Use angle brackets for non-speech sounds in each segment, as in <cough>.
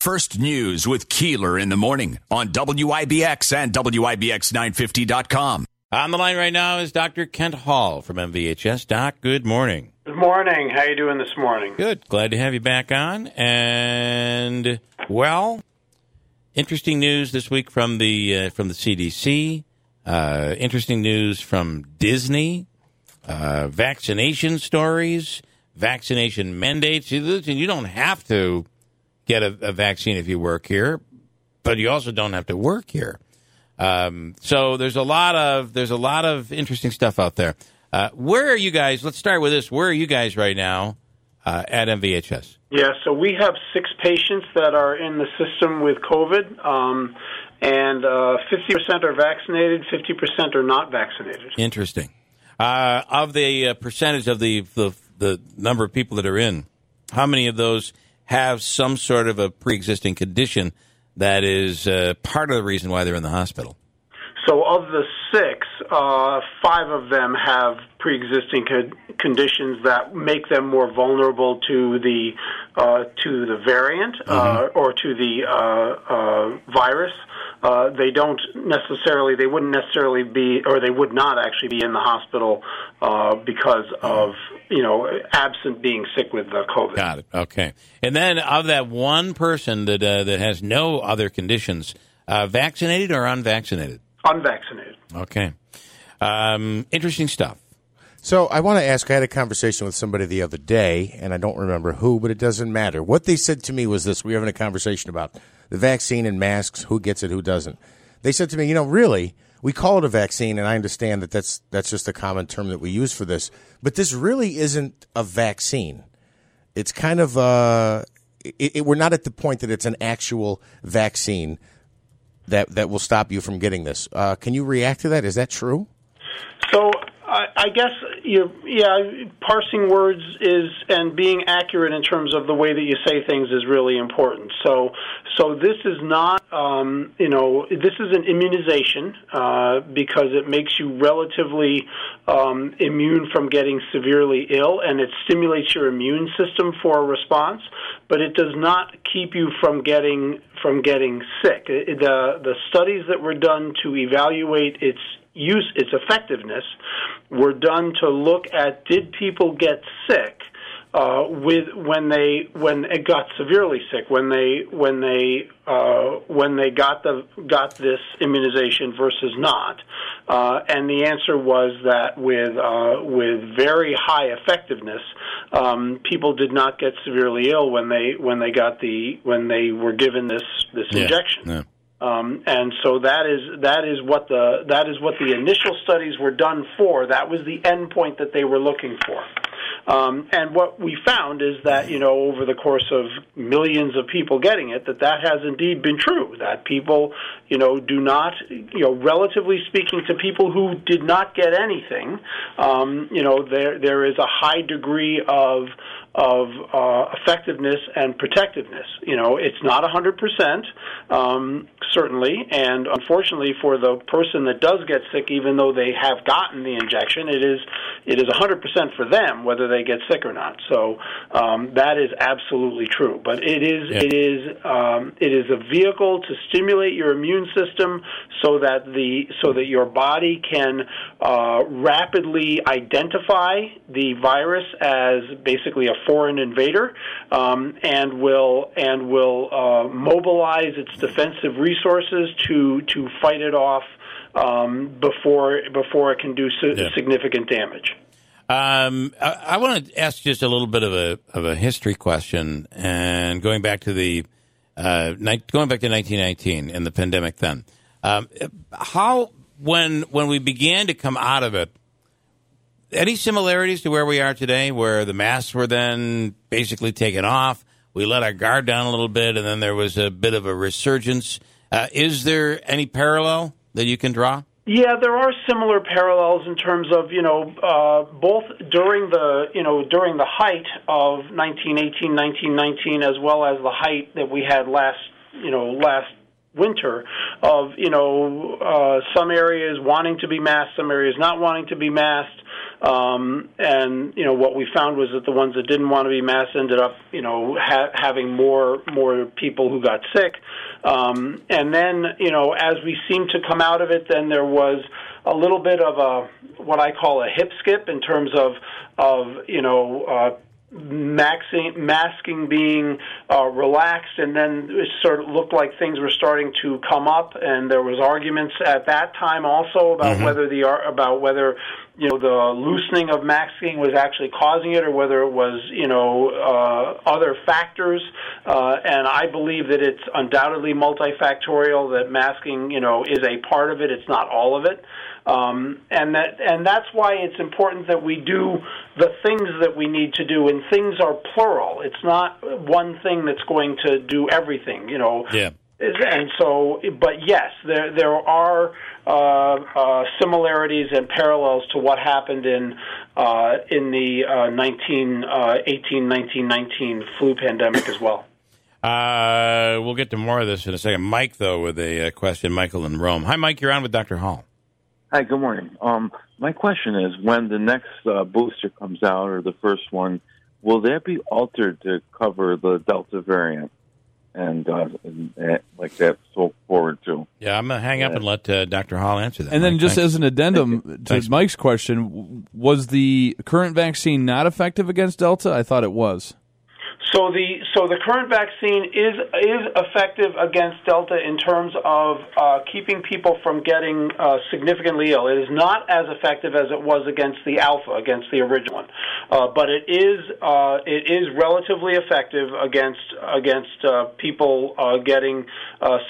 First News with Keeler in the morning on WIBX and WIBX950.com. On the line right now is Dr. Kent Hall from MVHS. Doc, good morning. Good morning. How you doing this morning? Good. Glad to have you back on. And well, interesting news this week from the uh, from the CDC. Uh, interesting news from Disney. Uh, vaccination stories, vaccination mandates. You don't have to get a, a, vaccine if you work here, but you also don't have to work here. Um, so there's a lot of there's a lot of interesting stuff out there. Uh, where are you guys? Let's start with this. Where are you guys right now uh, at MVHS? Yeah, so we have six patients that are in the system with COVID. Um, and uh, 50% are vaccinated, 50% are not vaccinated. Interesting. Uh, of the uh, percentage of the, the, the number of people that are in, how many of those have some sort of a pre-existing condition that is uh, part of the reason why they're in the hospital? So, of the six, uh, five of them have pre-existing co- conditions that make them more vulnerable to the uh, to the variant mm-hmm. or to the virus uh, they don't necessarily, they wouldn't necessarily be, or they would not actually be in the hospital uh, because of, you know, absent being sick with the COVID. Got it. Okay. And then of that one person that uh, that has no other conditions, uh, vaccinated or unvaccinated? Unvaccinated. Okay. Um, interesting stuff. So I want to ask. I had a conversation with somebody the other day, and I don't remember who, but it doesn't matter. What they said to me was this: We were having a conversation about the vaccine and masks, who gets it, who doesn't. They said to me, you know, really, we call it a vaccine, and I understand that that's that's just a common term that we use for this, but this really isn't a vaccine. It's kind of uh, it, it, we're not at the point that it's an actual vaccine that that will stop you from getting this. Uh, can you react to that? Is that true? So I, I guess you yeah, parsing words is and being accurate in terms of the way that you say things is really important. So so this is not um, you know this is an immunization uh, because it makes you relatively um, immune from getting severely ill and it stimulates your immune system for a response, but it does not keep you from getting from getting sick. The the studies that were done to evaluate its use its effectiveness were done to look at did people get sick uh, with when they when it got severely sick when they when they uh, when they got the got this immunization versus not, uh, and the answer was that with uh, with very high effectiveness, um, people did not get severely ill when they when they got the when they were given this this yeah. injection. Yeah. Um, and so that is that is what the that is what the initial studies were done for. That was the endpoint that they were looking for. Um, and what we found is that you know over the course of millions of people getting it, that that has indeed been true. That people you know do not you know relatively speaking to people who did not get anything, um, you know there there is a high degree of of uh, effectiveness and protectiveness. You know, it's not 100%, um, certainly, and unfortunately for the person that does get sick, even though they have gotten the injection, it is it is 100% for them whether they get sick or not. So um, that is absolutely true. But it is yeah. it is um, it is a vehicle to stimulate your immune system so that the so that your body can uh, rapidly identify the virus as basically a foreign invader, um, and will and will uh, mobilize its defensive resources to to fight it off um, before before it can do si- yeah. significant damage. Um, I, I, want to ask just a little bit of a of a history question, and going back to the uh, ni- going back to 1919 and the pandemic. Then, um, how when when we began to come out of it, any similarities to where we are today, where the masks were then basically taken off? We let our guard down a little bit, and then there was a bit of a resurgence. Uh, is there any parallel that you can draw? Yeah, there are similar parallels in terms of you know uh, both during the you know during the height of 1918, 1919, as well as the height that we had last you know last winter of you know uh, some areas wanting to be masked, some areas not wanting to be masked. Um, and you know what we found was that the ones that didn't want to be masked ended up you know ha- having more more people who got sick. Um, and then you know as we seemed to come out of it, then there was a little bit of a what I call a hip skip in terms of of you know. Uh, maxing, masking being uh, relaxed, and then it sort of looked like things were starting to come up, and there was arguments at that time also about mm-hmm. whether the about whether you know the loosening of masking was actually causing it, or whether it was you know uh, other factors. Uh, and I believe that it's undoubtedly multifactorial. That masking you know is a part of it. It's not all of it. Um, and that and that's why it's important that we do the things that we need to do. And things are plural. It's not one thing that's going to do everything. You know. Yeah. And so, but yes, there there are uh, uh, similarities and parallels to what happened in uh, in the uh, 19, uh, 18, 19, 19 flu pandemic as well. <coughs> Uh, we'll get to more of this in a second. Mike, though, with a uh, question. Michael in Rome. Hi, Mike. You're on with Dr. Hall. Hi, good morning. Um, my question is, when the next uh, booster comes out, or the first one, will that be altered to cover the Delta variant? And, uh, and, and like that, so forward to. Yeah, I'm gonna hang up and let uh, Dr. Hall answer that. And then, Mike, just thanks. as an addendum to Thanks. Mike's question, was the current vaccine not effective against Delta? I thought it was. So the so the current vaccine is is effective against Delta in terms of uh, keeping people from getting uh, significantly ill. It is not as effective as it was against the Alpha, against the original one, uh, but it is uh, it is relatively effective against against uh, people uh, getting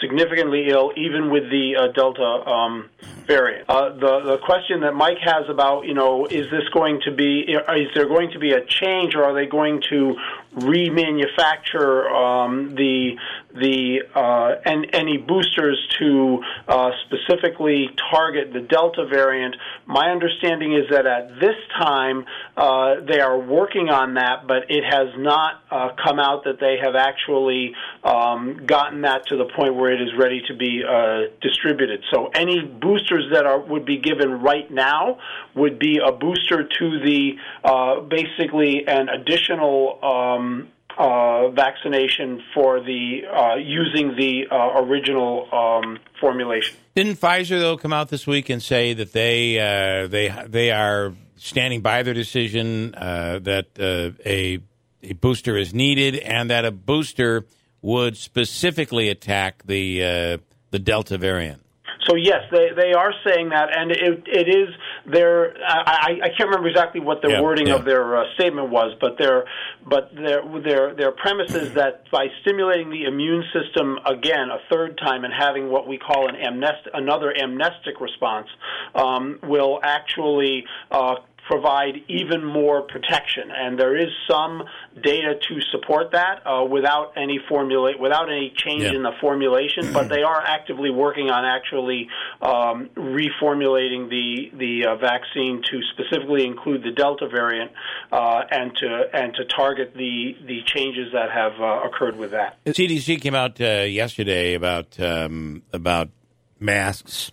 significantly ill, even with the Delta um, variant. The the question that Mike has about you know is this going to be is there going to be a change or are they going to remanufacture um, the the uh, and any boosters to uh, specifically target the Delta variant. My understanding is that at this time uh, they are working on that, but it has not uh, come out that they have actually um, gotten that to the point where it is ready to be uh, distributed. So any boosters that are would be given right now would be a booster to the uh, basically an additional. Um, vaccination for the uh, using the uh, original um, formulation. Didn't Pfizer though come out this week and say that they uh, they they are standing by their decision uh, that uh, a a booster is needed and that a booster would specifically attack the uh, the Delta variant? So yes, they they are saying that, and it it is their I, I can't remember exactly what the Yeah, wording yeah. of their uh, statement was, but their but their their their premise is that by stimulating the immune system again a third time and having what we call an amnest another amnestic response um, will actually uh, provide even more protection, and there is some data to support that uh, without any formulate without any change Yeah. in the formulation. but they are actively working on actually um, reformulating the the uh, vaccine to specifically include the Delta variant uh, and to and to target the the changes that have uh, occurred with that. CDC came out uh, yesterday about um, about masks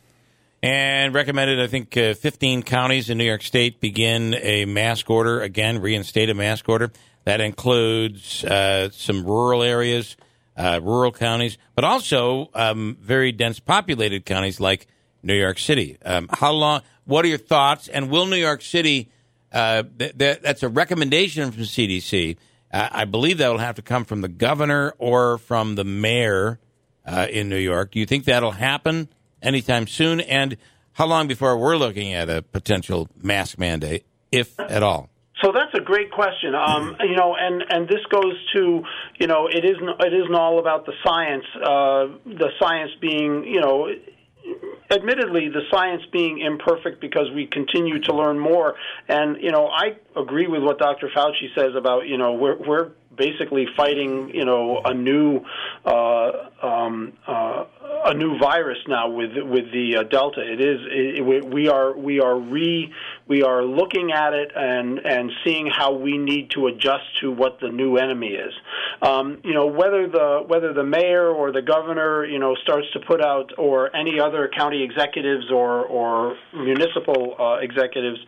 and recommended, I think, uh, 15 counties in New York State begin a mask order again, reinstate a mask order. That includes uh, some rural areas, uh, rural counties, but also um, very dense populated counties like New York City. Um, how long? What are your thoughts? And will New York City? Uh, th- th- that's a recommendation from CDC. Uh, I believe that will have to come from the governor or from the mayor uh, in New York. Do you think that'll happen anytime soon? And how long before we're looking at a potential mask mandate, if at all? So that's a great question. Um, you know, and and this goes to you know it isn't it isn't all about the science. Uh, the science being you know. Admittedly, the science being imperfect because we continue to learn more, and you know I agree with what Dr. Fauci says about you know we're we're basically fighting you know a new uh, um, uh, a new virus now with with the uh, Delta. It is it, we, we are we are re we are looking at it and and seeing how we need to adjust to what the new enemy is. Um, you know whether the whether the mayor or the governor you know starts to put out or any other county executives or or municipal uh, executives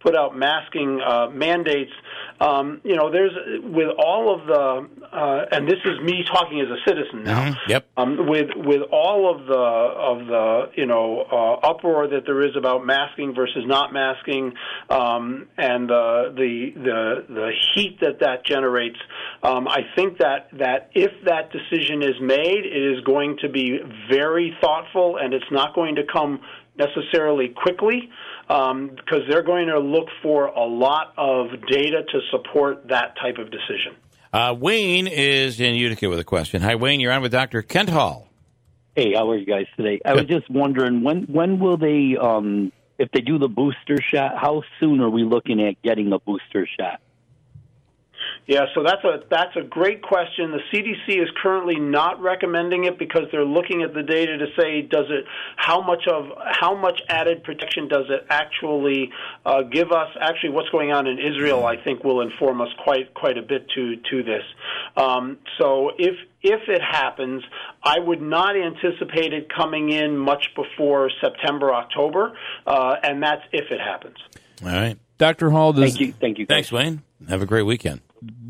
put out masking uh, mandates. Um, you know, there's with all of the, uh, and this is me talking as a citizen now. Mm-hmm. Yep. Um, with with all of the of the you know uh, uproar that there is about masking versus not masking, um, and the the the the heat that that generates, um, I think that that if that decision is made, it is going to be very thoughtful, and it's not going to come necessarily quickly because um, they're going to look for a lot of data to support that type of decision. Uh, Wayne is in Utica with a question. Hi, Wayne. You're on with Dr. Kent Hall. Hey, how are you guys today? I was just wondering when when will they, um, if they do the booster shot, how soon are we looking at getting a booster shot? Yeah, so that's a that's a great question. The CDC is currently not recommending it because they're looking at the data to say does it how much of how much added protection does it actually uh, give us? Actually, what's going on in Israel, I think, will inform us quite quite a bit to to this. Um, so if if it happens, I would not anticipate it coming in much before September October, uh, and that's if it happens. All right, Dr. Hall. Does, Thank you, thank you. guys. Thanks, Wayne. Have a great weekend.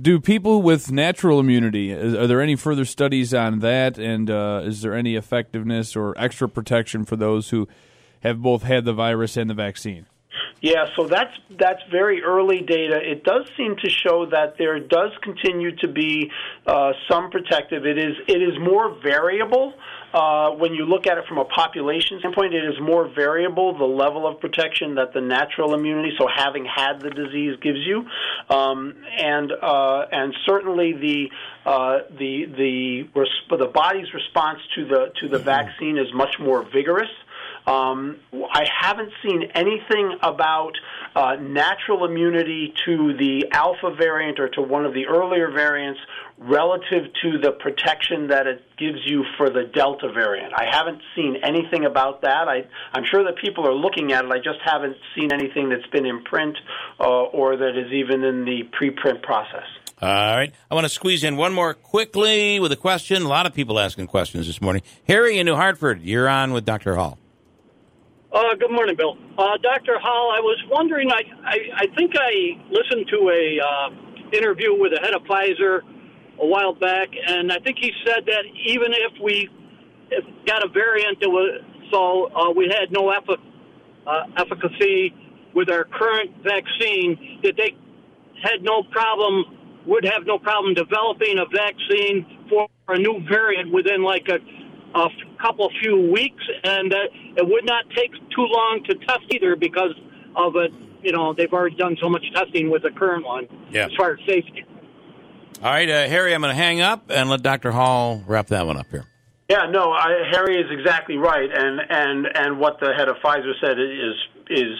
Do people with natural immunity? Is, are there any further studies on that? And uh, is there any effectiveness or extra protection for those who have both had the virus and the vaccine? Yeah, so that's that's very early data. It does seem to show that there does continue to be uh, some protective. It is it is more variable. Uh, when you look at it from a population standpoint, it is more variable the level of protection that the natural immunity, so having had the disease, gives you, um, and uh, and certainly the uh, the the the body's response to the to the vaccine is much more vigorous. Um, I haven't seen anything about uh, natural immunity to the alpha variant or to one of the earlier variants relative to the protection that it gives you for the delta variant. I haven't seen anything about that. I, I'm sure that people are looking at it. I just haven't seen anything that's been in print uh, or that is even in the preprint process. All right. I want to squeeze in one more quickly with a question. A lot of people asking questions this morning. Harry in New Hartford, you're on with Dr. Hall. Uh, good morning, Bill. Uh, Dr. Hall, I was wondering, I, I, I think I listened to a uh, interview with the head of Pfizer a while back, and I think he said that even if we if got a variant that was so uh, we had no uh, efficacy with our current vaccine, that they had no problem, would have no problem developing a vaccine for a new variant within like a, a f- couple few weeks, and uh, it would not take too long to test either because of it. You know, they've already done so much testing with the current one Yeah. as far as safety. All right, uh, Harry, I'm going to hang up and let Dr. Hall wrap that one up here. Yeah, no, I, Harry is exactly right, and and and what the head of Pfizer said is is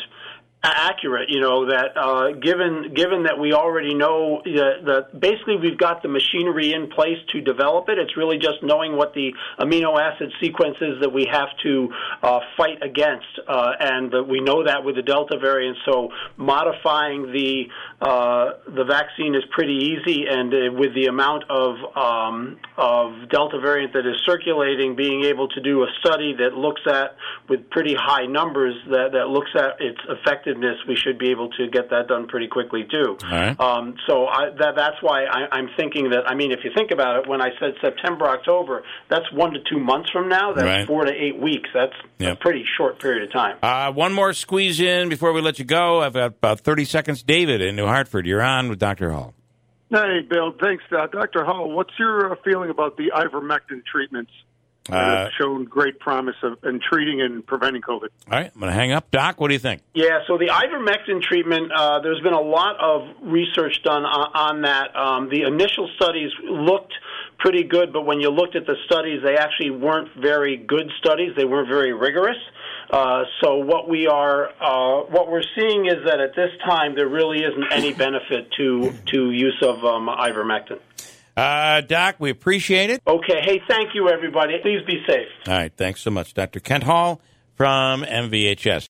accurate. You know that uh, given given that we already know that, that basically we've got the machinery in place to develop it. It's really just knowing what the amino acid sequence is that we have to uh, fight against, uh, and that we know that with the Delta variant. So modifying the uh, the vaccine is pretty easy, and uh, with the amount of um, of Delta variant that is circulating, being able to do a study that looks at with pretty high numbers that that looks at its effectiveness, we should be able to get that done pretty quickly too. All right. Um, so I, that that's why I, I'm thinking that. I mean, if you think about it, when I said September, October, that's one to two months from now. That's Right. four to eight weeks. That's Yep. a pretty short period of time. Uh, one more squeeze in before we let you go. I've got about 30 seconds. David in New Hartford, you're on with Dr. Hall. Hey, Bill. Thanks, uh, Dr. Hall. What's your uh, feeling about the ivermectin treatments that Uh, have shown great promise of, in treating and preventing COVID? All right, I'm going to hang up. Doc, what do you think? Yeah, so the ivermectin treatment, uh, there's been a lot of research done on, on that. Um, the initial studies looked pretty good, but when you looked at the studies, they actually weren't very good studies. They weren't very rigorous. Uh, so what we are, uh, what we're seeing is that at this time there really isn't any benefit to to use of um, ivermectin. Uh, Doc, we appreciate it. Okay. Hey, thank you, everybody. Please be safe. All right. Thanks so much, Dr. Kent Hall from MVHS.